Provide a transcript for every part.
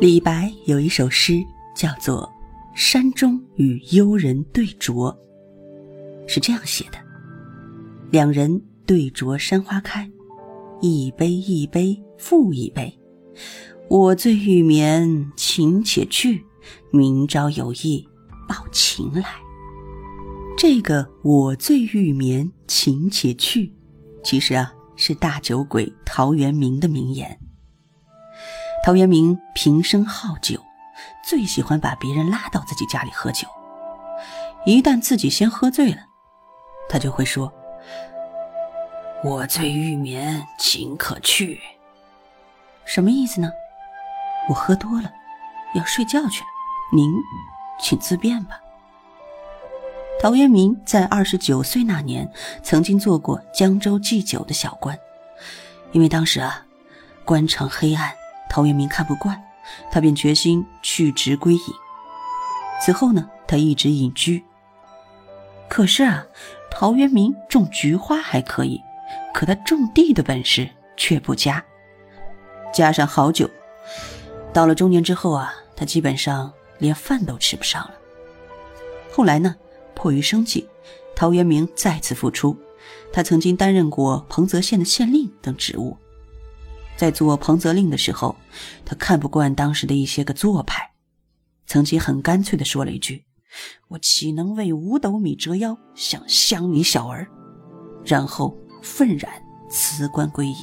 李白有一首诗，叫做《山中与幽人对酌》，是这样写的：两人对酌山花开，一杯一杯复一杯。我醉欲眠，情且去，明朝有意抱琴来。这个“我醉欲眠，情且去”，其实啊是大酒鬼陶渊明的名言。陶渊明平生好酒，最喜欢把别人拉到自己家里喝酒。一旦自己先喝醉了，他就会说：“我醉欲眠，请可去。”什么意思呢？我喝多了，要睡觉去了，您请自便吧。陶渊明在二十九岁那年，曾经做过江州祭酒的小官，因为当时啊，官场黑暗。陶渊明看不惯，他便决心去职归隐。此后呢，他一直隐居。可是啊，陶渊明种菊花还可以，可他种地的本事却不佳。加上好酒，到了中年之后啊，他基本上连饭都吃不上了。后来呢，迫于生计，陶渊明再次复出。他曾经担任过彭泽县的县令等职务。在做彭泽令的时候，他看不惯当时的一些个做派，曾经很干脆的说了一句：“我岂能为五斗米折腰，向乡里小儿？”然后愤然辞官归隐，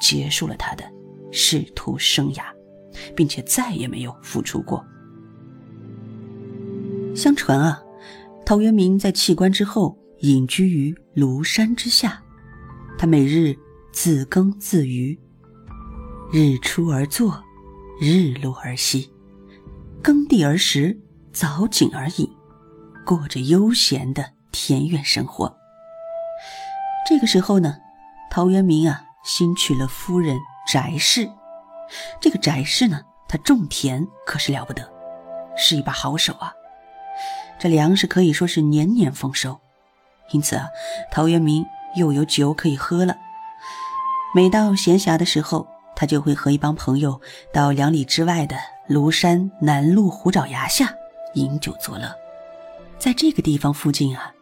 结束了他的仕途生涯，并且再也没有复出过。相传啊，陶渊明在弃官之后隐居于庐山之下，他每日自耕自渔。日出而作，日落而息，耕地而食，凿井而饮，过着悠闲的田园生活。这个时候呢，陶渊明啊，新娶了夫人翟氏。这个翟氏呢，他种田可是了不得，是一把好手啊。这粮食可以说是年年丰收，因此啊，陶渊明又有酒可以喝了。每到闲暇的时候，他就会和一帮朋友到两里之外的庐山南麓虎爪崖下饮酒作乐。在这个地方附近啊，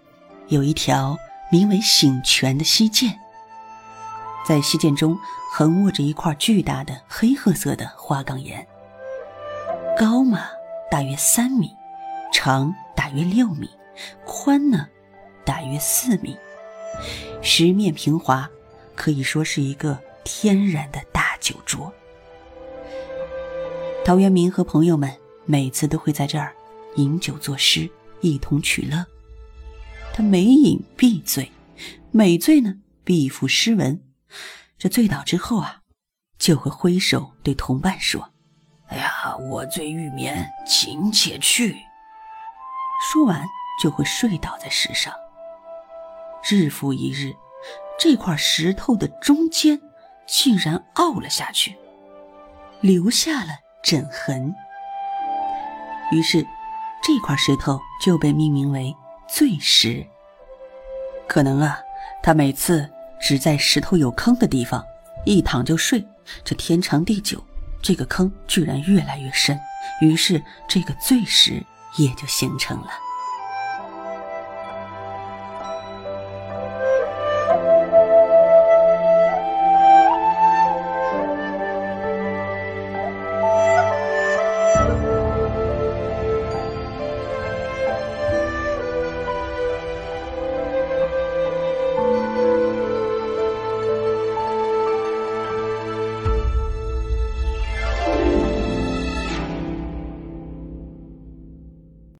有一条名为醒泉的溪涧。在溪涧中横卧着一块巨大的黑褐色的花岗岩，高嘛大约三米，长大约六米，宽呢大约四米，石面平滑，可以说是一个天然的大。酒桌，陶渊明和朋友们每次都会在这儿饮酒作诗，一同取乐。他每饮必醉，每醉呢必赋诗文。这醉倒之后啊，就会挥手对同伴说：“哎呀，我醉欲眠，请且去。”说完就会睡倒在石上。日复一日，这块石头的中间。竟然凹了下去，留下了枕痕。于是，这块石头就被命名为醉石。可能啊，他每次只在石头有坑的地方一躺就睡，这天长地久，这个坑居然越来越深，于是这个醉石也就形成了。